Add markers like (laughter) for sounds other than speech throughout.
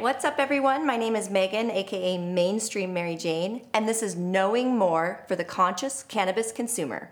What's up, everyone? My name is Megan, aka Mainstream Mary Jane, and this is Knowing More for the Conscious Cannabis Consumer.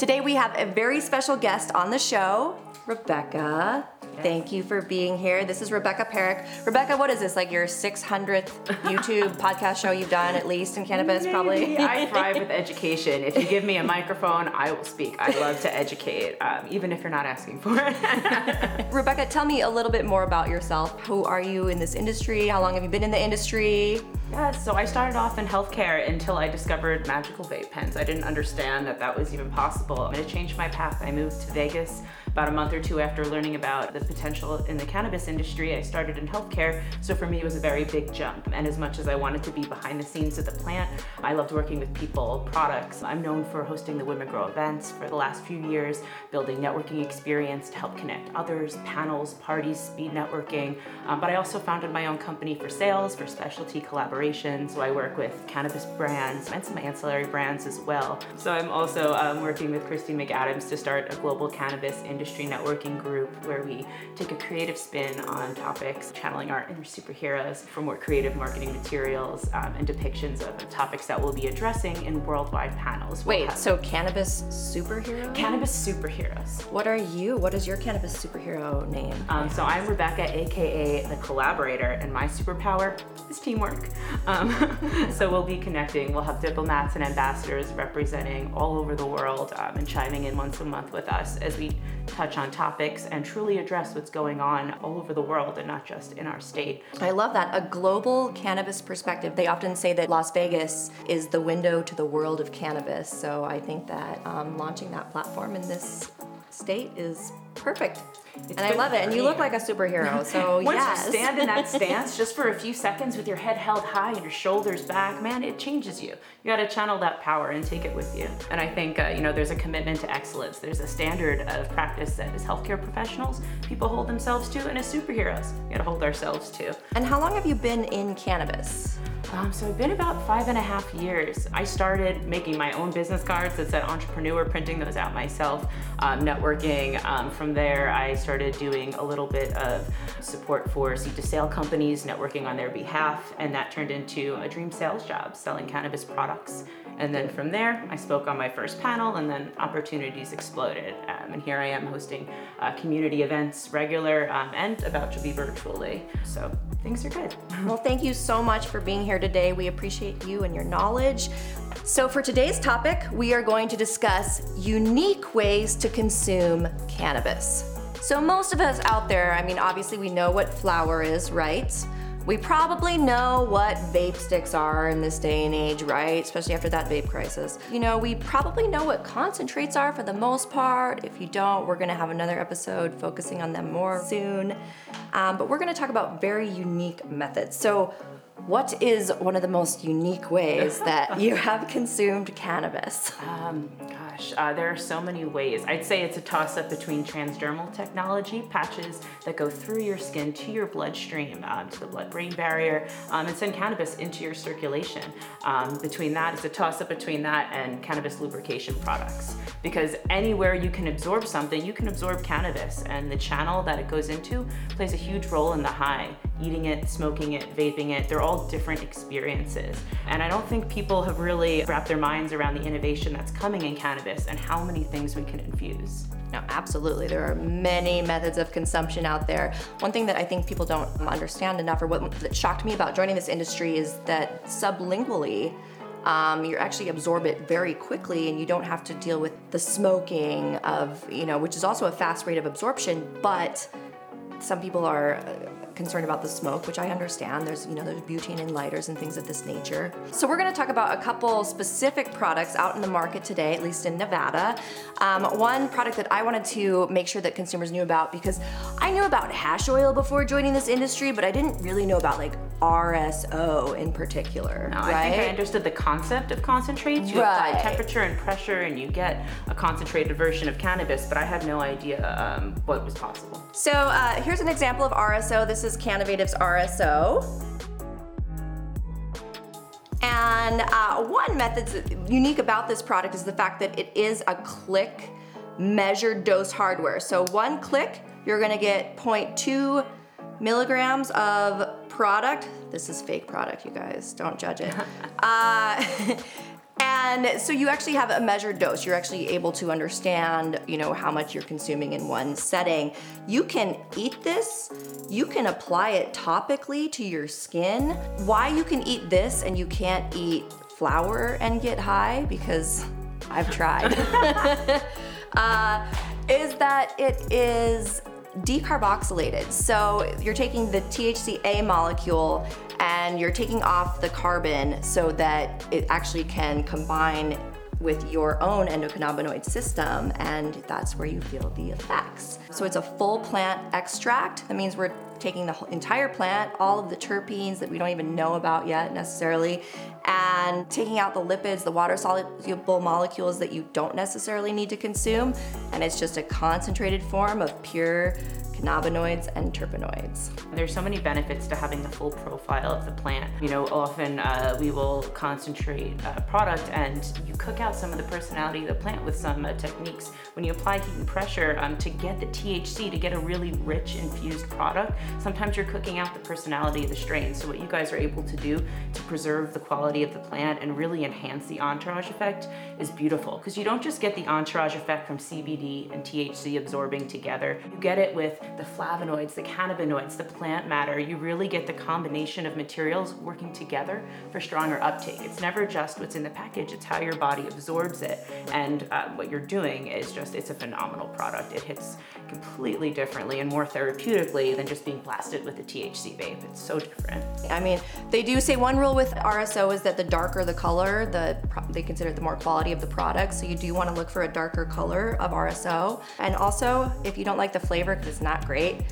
Today, we have a very special guest on the show, Rebecca. Thank you for being here. This is Rebecca Perrick. Rebecca, what is this? Like your 600th (laughs) YouTube podcast show you've done at least in cannabis, probably? I thrive with (laughs) education. If you give me a microphone, I will speak. I love to educate, um, even if you're not asking for it. (laughs) Rebecca, tell me a little bit more about yourself. Who are you in this industry? How long have you been in the industry? Yeah, so I started off in healthcare until I discovered magical vape pens. I didn't understand that that was even possible. And it changed my path. I moved to Vegas about a month or two after learning about the potential in the cannabis industry. I started in healthcare, so for me it was a very big jump. And as much as I wanted to be behind the scenes of the plant, I loved working with people, products. I'm known for hosting the Women Grow events for the last few years, building networking experience to help connect others, panels, parties, speed networking. Um, but I also founded my own company for sales, for specialty collaboration. So I work with cannabis brands and some ancillary brands as well. So I'm also um, working with Christine McAdams to start a global cannabis industry industry networking group where we take a creative spin on topics, channeling our inner superheroes for more creative marketing materials um, and depictions of the topics that we'll be addressing in worldwide panels. Wait, we'll so cannabis superheroes? Cannabis superheroes. What are you? What is your cannabis superhero name? Um, so I'm Rebecca, aka the collaborator, and my superpower is teamwork. Um, (laughs) so we'll be connecting. We'll have diplomats and ambassadors representing all over the world um, and chiming in once a month with us as we touch on topics and truly address what's going on all over the world and not just in our state. I love that. A global cannabis perspective. They often say that Las Vegas is the window to the world of cannabis. So I think that um, launching that platform in this state is perfect. It's and I love it. And you look like a superhero. (laughs) So Once yes. you stand in that (laughs) stance just for a few seconds with your head held high and your shoulders back, man, it changes you. You got to channel that power and take it with you. And I think uh, you know there's a commitment to excellence. There's a standard of practice that as healthcare professionals, people hold themselves to, and as superheroes, you got to hold ourselves to. And how long have you been in cannabis? Um, so I've been about five and a half years. I started making my own business cards that said entrepreneur, printing those out myself, um, networking. Um, from there, I started doing a little bit of support for seed to sale companies, networking on their behalf, and that turned into a dream sales job, selling cannabis products. And then from there, I spoke on my first panel, and then opportunities exploded. Um, and here I am hosting uh, community events regular um, and about to be virtually. So things are good. (laughs) Well, thank you so much for being here today. We appreciate you and your knowledge. So, for today's topic, we are going to discuss unique ways to consume cannabis. So, most of us out there, I mean, obviously, we know what flower is, right? We probably know what vape sticks are in this day and age, right? Especially after that vape crisis. You know, we probably know what concentrates are for the most part. If you don't, we're gonna have another episode focusing on them more soon. Um, but we're gonna talk about very unique methods. So, what is one of the most unique ways (laughs) that you have consumed cannabis? Um, gosh, uh, there are so many ways. I'd say it's a toss up between transdermal technology, patches that go through your skin to your bloodstream, um, to the blood brain barrier, um, and send cannabis into your circulation. Um, between that, it's a toss up between that and cannabis lubrication products. Because anywhere you can absorb something, you can absorb cannabis, and the channel that it goes into plays a huge role in the high. Eating it, smoking it, vaping it, they're all different experiences. And I don't think people have really wrapped their minds around the innovation that's coming in cannabis and how many things we can infuse. No, absolutely. There are many methods of consumption out there. One thing that I think people don't understand enough, or what that shocked me about joining this industry, is that sublingually, um, you actually absorb it very quickly and you don't have to deal with the smoking of, you know, which is also a fast rate of absorption, but some people are concerned about the smoke, which I understand. There's, you know, there's butane in lighters and things of this nature. So we're gonna talk about a couple specific products out in the market today, at least in Nevada. Um, one product that I wanted to make sure that consumers knew about because I knew about hash oil before joining this industry, but I didn't really know about like RSO in particular. No, right? I think I understood the concept of concentrates. You right. apply temperature and pressure and you get a concentrated version of cannabis, but I had no idea um, what was possible. So uh, here's an example of RSO. This is Cannavative's RSO. And uh, one method unique about this product is the fact that it is a click measured dose hardware. So one click, you're gonna get 0.2 milligrams of product. This is fake product, you guys. Don't judge it. (laughs) uh, (laughs) and so you actually have a measured dose. You're actually able to understand, you know, how much you're consuming in one setting. You can eat this. You can apply it topically to your skin. Why you can eat this and you can't eat flower and get high because I've tried. (laughs) (laughs) uh, is that it is decarboxylated. So you're taking the THCA molecule and you're taking off the carbon so that it actually can combine with your own endocannabinoid system, and that's where you feel the effects. So it's a full plant extract. That means we're taking the entire plant, all of the terpenes that we don't even know about yet necessarily, and taking out the lipids, the water soluble molecules that you don't necessarily need to consume. And it's just a concentrated form of pure cannabinoids and terpenoids. There's so many benefits to having the full profile of the plant. You know, often uh, we will concentrate a product and you cook out some of the personality of the plant with some uh, techniques. When you apply heat and pressure um, to get the THC, to get a really rich infused product, sometimes you're cooking out the personality of the strain. So what you guys are able to do to preserve the quality of the plant and really enhance the entourage effect is beautiful because you don't just get the entourage effect from CBD and THC absorbing together. You get it with the flavonoids, the cannabinoids, the plant matter, you really get the combination of materials working together for stronger uptake. It's never just what's in the package, it's how your body absorbs it. And uh, what you're doing is just, it's a phenomenal product. It hits completely differently and more therapeutically than just being blasted with a THC vape. It's so different. I mean, they do say one rule with RSO is that the darker the color, the they consider it the more quality of the product. So you do want to look for a darker color of RSO. And also, if you don't like the flavor because it's not great,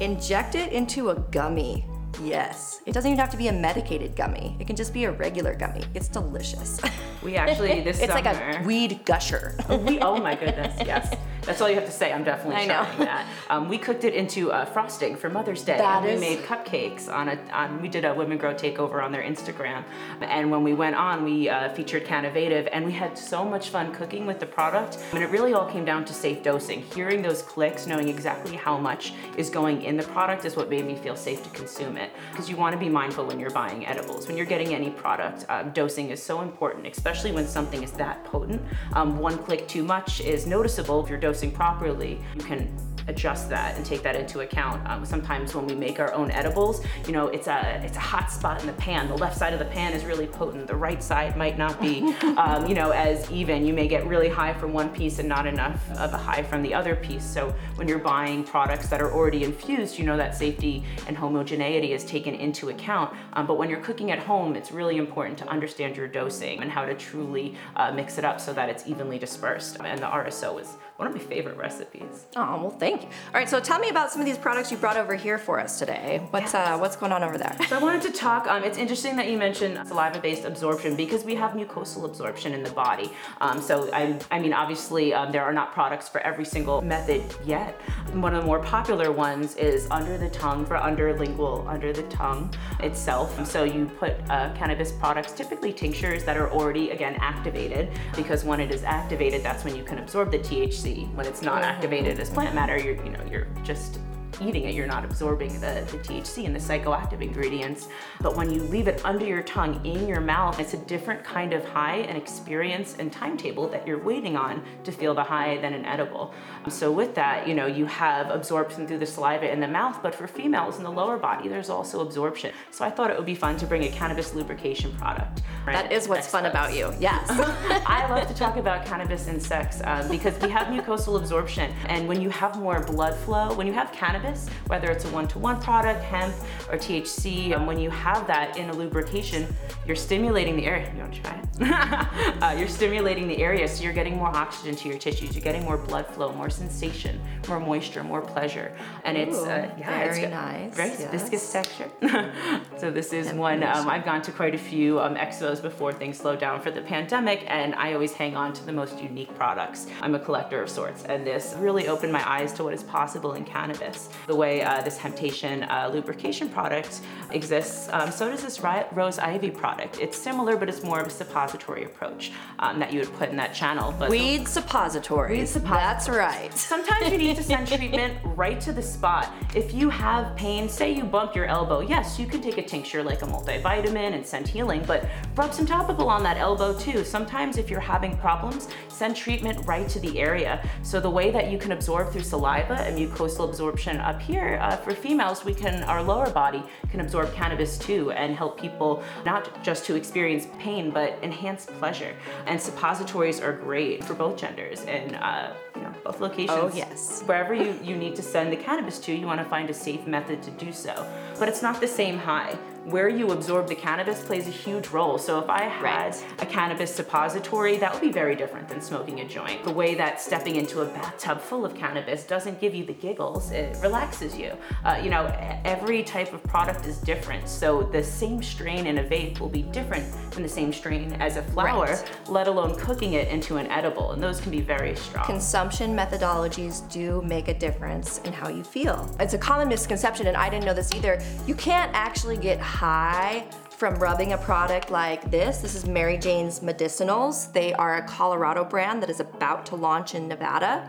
inject it into a gummy. Yes. It doesn't even have to be a medicated gummy. It can just be a regular gummy. It's delicious. We actually (laughs) this it's summer, like a weed gusher. Oh, we, oh my goodness, (laughs) yes. That's all you have to say. I'm definitely I trying know. that. Um, we cooked it into uh, frosting for Mother's Day. That and is... We made cupcakes on a. On, we did a Women Grow takeover on their Instagram, and when we went on, we uh, featured Cannavative, and we had so much fun cooking with the product. And it really all came down to safe dosing. Hearing those clicks, knowing exactly how much is going in the product, is what made me feel safe to consume it. Because you want to be mindful when you're buying edibles. When you're getting any product, um, dosing is so important, especially when something is that potent. Um, one click too much is noticeable if you're dosing properly. You can adjust that and take that into account. Um, sometimes when we make our own edibles, you know, it's a it's a hot spot in the pan. The left side of the pan is really potent. The right side might not be, (laughs) um, you know, as even. You may get really high from one piece and not enough of a high from the other piece. So when you're buying products that are already infused, you know that safety and homogeneity is taken into account. Um, but when you're cooking at home, it's really important to understand your dosing and how to truly uh, mix it up so that it's evenly dispersed. And the RSO is one of my favorite recipes. Oh, well, thank you. All right, so tell me about some of these products you brought over here for us today. What's uh, what's going on over there? So I wanted to talk. Um, it's interesting that you mentioned saliva-based absorption because we have mucosal absorption in the body. Um, so I, I mean, obviously, um, there are not products for every single method yet. One of the more popular ones is under the tongue for underlingual, under the tongue itself. So you put uh, cannabis products, typically tinctures that are already again activated, because when it is activated, that's when you can absorb the THC when it's not activated as plant matter. You're you know you're just eating it, you're not absorbing the, the THC and the psychoactive ingredients. But when you leave it under your tongue, in your mouth, it's a different kind of high and experience and timetable that you're waiting on to feel the high than an edible. So with that, you know, you have absorption through the saliva in the mouth, but for females in the lower body, there's also absorption. So I thought it would be fun to bring a cannabis lubrication product. Right? That is what's fun about you. Yes. (laughs) I love to talk about cannabis and sex um, because we have mucosal absorption. And when you have more blood flow, when you have cannabis, cannabis, whether it's a one-to-one product, hemp, or THC. And when you have that in a lubrication, you're stimulating the area. You want to try it? (laughs) uh, you're stimulating the area, so you're getting more oxygen to your tissues. You're getting more blood flow, more sensation, more moisture, more pleasure. And it's uh, yeah, very it's nice. Very yes. viscous texture. (laughs) so this is one um, I've gone to quite a few um, expos before things slowed down for the pandemic, and I always hang on to the most unique products. I'm a collector of sorts, and this really opened my eyes to what is possible in cannabis. The way uh, this Temptation uh, lubrication product exists, um, so does this Rose Ivy product. It's similar, but it's more of a suppository approach um, that you would put in that channel. But Weed suppositories. Weed suppositories. That's right. Sometimes you need to send (laughs) treatment right to the spot. If you have pain, say you bump your elbow, yes, you can take a tincture like a multivitamin and send healing, but rub some topical on that elbow too. Sometimes if you're having problems, send treatment right to the area. So the way that you can absorb through saliva and mucosal absorption up here, uh, for females, we can, our lower body can absorb cannabis too and help people not just to experience pain, but enhance pleasure. And suppositories are great for both genders and uh, you know, both locations. Oh, yes. Wherever you, you need to send the cannabis to, you want to find a safe method to do so. But it's not the same high where you absorb the cannabis plays a huge role. So if I had Right. a cannabis suppository, that would be very different than smoking a joint. The way that stepping into a bathtub full of cannabis doesn't give you the giggles, it relaxes you. Uh, you know, every type of product is different. So the same strain in a vape will be different than the same strain as a flower, Right. let alone cooking it into an edible. And those can be very strong. Consumption methodologies do make a difference in how you feel. It's a common misconception, and I didn't know this either. You can't actually get high from rubbing a product like this. This is Mary Jane's Medicinals. They are a Colorado brand that is about to launch in Nevada.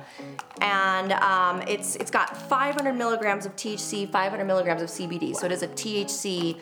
And um, it's it's got 500 milligrams of THC, 500 milligrams of CBD. So it is a THC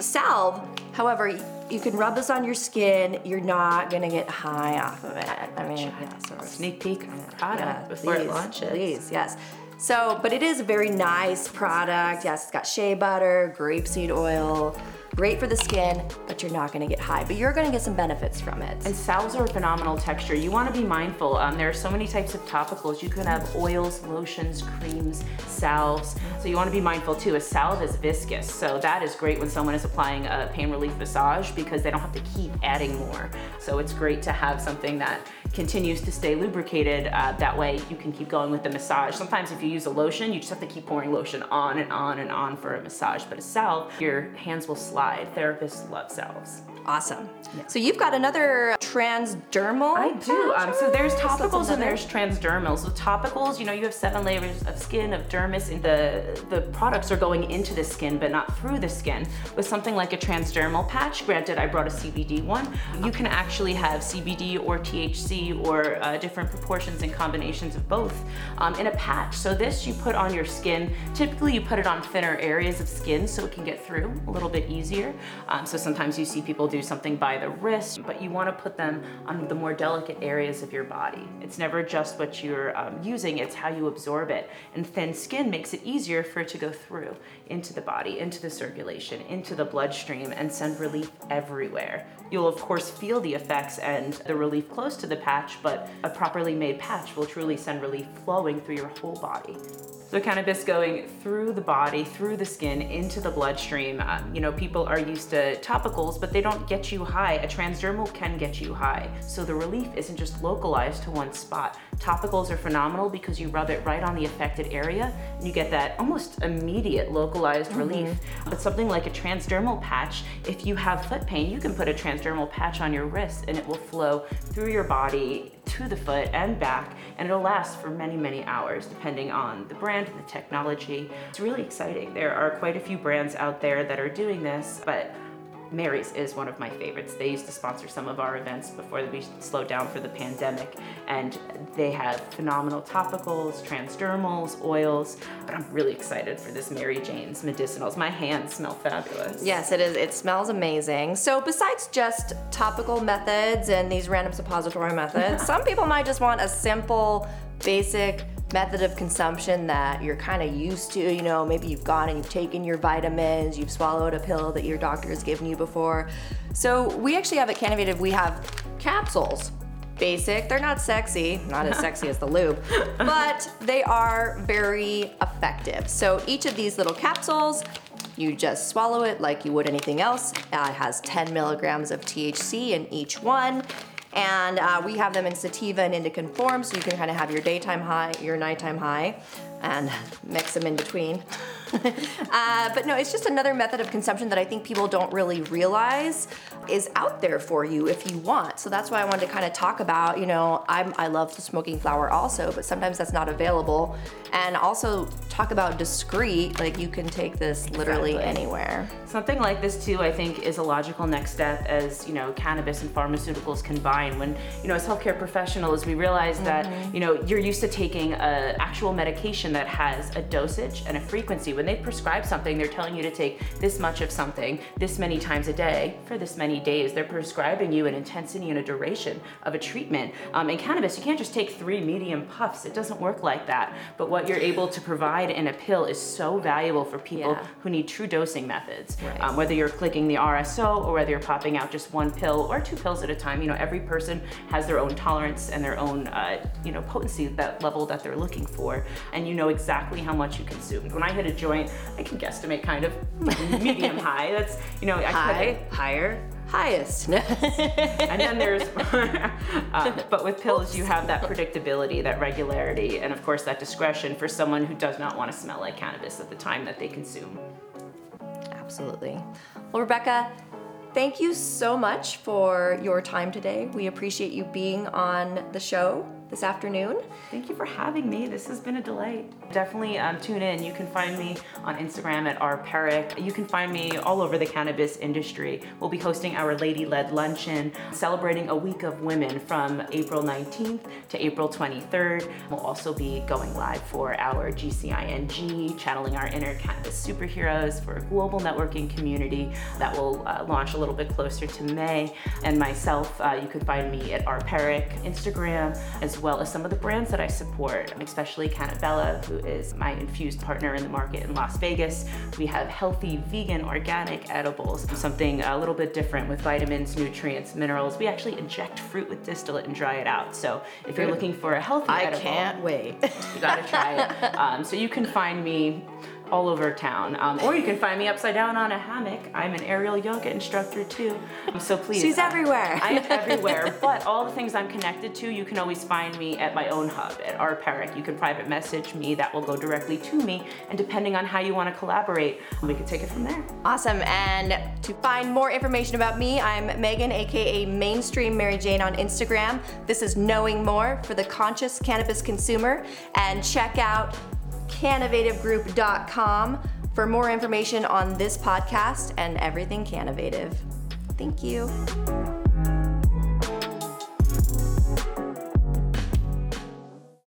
salve. However, you can rub this on your skin. You're not gonna get high off of it. I mean, yeah, so Sneak peek product yeah, before please, it launches. Please, yes. So, but it is a very nice product. Yes, it's got shea butter, grapeseed oil, great for the skin, but you're not gonna get high. But you're gonna get some benefits from it. And salves are a phenomenal texture. You want to be mindful. Um, there are so many types of topicals. You can have oils, lotions, creams, salves. So you want to be mindful too. A salve is viscous, so that is great when someone is applying a pain relief massage because they don't have to keep adding more. So it's great to have something that continues to stay lubricated. Uh, that way you can keep going with the massage. Sometimes if you use a lotion, you just have to keep pouring lotion on and on and on for a massage. But a salve, your hands will slide. Therapists love salves. Awesome. So you've got another transdermal. I do. Um, so there's topicals and there's transdermals. So topicals, you know, you have seven layers of skin, of dermis, and the the products are going into the skin, but not through the skin. With something like a transdermal patch, granted, I brought a CBD one. You can actually have CBD or THC or uh, different proportions and combinations of both um, in a patch. So this you put on your skin. Typically, you put it on thinner areas of skin so it can get through a little bit easier. Um, so sometimes you see people do something by the wrist, but you want to put them on the more delicate areas of your body. It's never just what you're um, using, it's how you absorb it. And thin skin makes it easier for it to go through into the body, into the circulation, into the bloodstream, and send relief everywhere. You'll, of course, feel the effects and the relief close to the patch, but a properly made patch will truly send relief flowing through your whole body. So cannabis going through the body, through the skin, into the bloodstream. Um, you know, people are used to topicals, but they don't get you high. A transdermal can get you high. So the relief isn't just localized to one spot. Topicals are phenomenal because you rub it right on the affected area and you get that almost immediate localized mm-hmm. relief. But something like a transdermal patch, if you have foot pain, you can put a transdermal patch on your wrist and it will flow through your body to the foot and back, and it'll last for many, many hours, depending on the brand and the technology. It's really exciting. There are quite a few brands out there that are doing this, but Mary's is one of my favorites. They used to sponsor some of our events before we slowed down for the pandemic, and they have phenomenal topicals, transdermals, oils. But I'm really excited for this Mary Jane's medicinals. My hands smell fabulous. Yes, it is. It smells amazing. So, besides just topical methods and these random suppository methods, (laughs) some people might just want a simple, basic method of consumption that you're kind of used to. You know, maybe you've gone and you've taken your vitamins, you've swallowed a pill that your doctor has given you before. So, we actually have at Cannavative, we have capsules. Basic, they're not sexy, not as sexy as the lube, (laughs) but they are very effective. So, each of these little capsules you just swallow it like you would anything else. Uh, it has 10 milligrams of THC in each one. And uh, we have them in sativa and indican form, so you can kind of have your daytime high, your nighttime high, and mix them in between. (laughs) uh, but no, it's just another method of consumption that I think people don't really realize is out there for you if you want. So that's why I wanted to kind of talk about, you know, I'm, I love smoking flower also, but sometimes that's not available. And also talk about discreet, like you can take this literally Exactly. anywhere. Something like this too, I think, is a logical next step as you know cannabis and pharmaceuticals combine. When you know, as healthcare professionals, we realize that you know you're used to taking a actual medication that has a dosage and a frequency. When they prescribe something, they're telling you to take this much of something this many times a day for this many days. They're prescribing you an intensity and a duration of a treatment. Um, in cannabis, you can't just take three medium puffs. It doesn't work like that. But what you're able to provide in a pill is so valuable for people Yeah. who need true dosing methods. Right. Um, whether you're clicking the RSO or whether you're popping out just one pill or two pills at a time, you know, every person has their own tolerance and their own, uh, you know, potency that level that they're looking for, and you know exactly how much you consumed. When I hit a joint, I can guesstimate kind of medium high. That's, you know, I High, higher, highest. (laughs) and then there's, uh, (laughs) but with pills, you have that predictability, that regularity, and of course that discretion for someone who does not want to smell like cannabis at the time that they consume. Absolutely. Well, Rebecca, thank you so much for your time today. We appreciate you being on the show this afternoon. Thank you for having me. This has been a delight. Definitely um, tune in. You can find me on Instagram at rperic. You can find me all over the cannabis industry. We'll be hosting our Lady Led Luncheon, celebrating a week of women from April 19th to April 23rd. We'll also be going live for our GCING, channeling our inner cannabis superheroes for a global networking community that will uh, launch a little bit closer to May. And myself, uh, you can find me at rperic Instagram, as well as some of the brands that I support, especially Cannabella, who is my infused partner in the market in Las Vegas. We have healthy, vegan, organic edibles, something a little bit different with vitamins, nutrients, minerals. We actually inject fruit with distillate and dry it out. So if you're looking for a healthy I edible, can't wait. you gotta try it. (laughs) Um, so you can find me all over town, um, or you can find me upside down on a hammock. I'm an aerial yoga instructor too. Um, so please, She's I- everywhere. I am (laughs) everywhere, but all the things I'm connected to, you can always find me at my own hub at rperic. You can private message me. That will go directly to me, and depending on how you want to collaborate, we can take it from there. Awesome. And to find more information about me, I'm Megan, aka Mainstream Mary Jane on Instagram. This is Knowing More for the conscious cannabis consumer. And check out cannavativegroup.com for more information on this podcast and everything Cannavative. Thank you.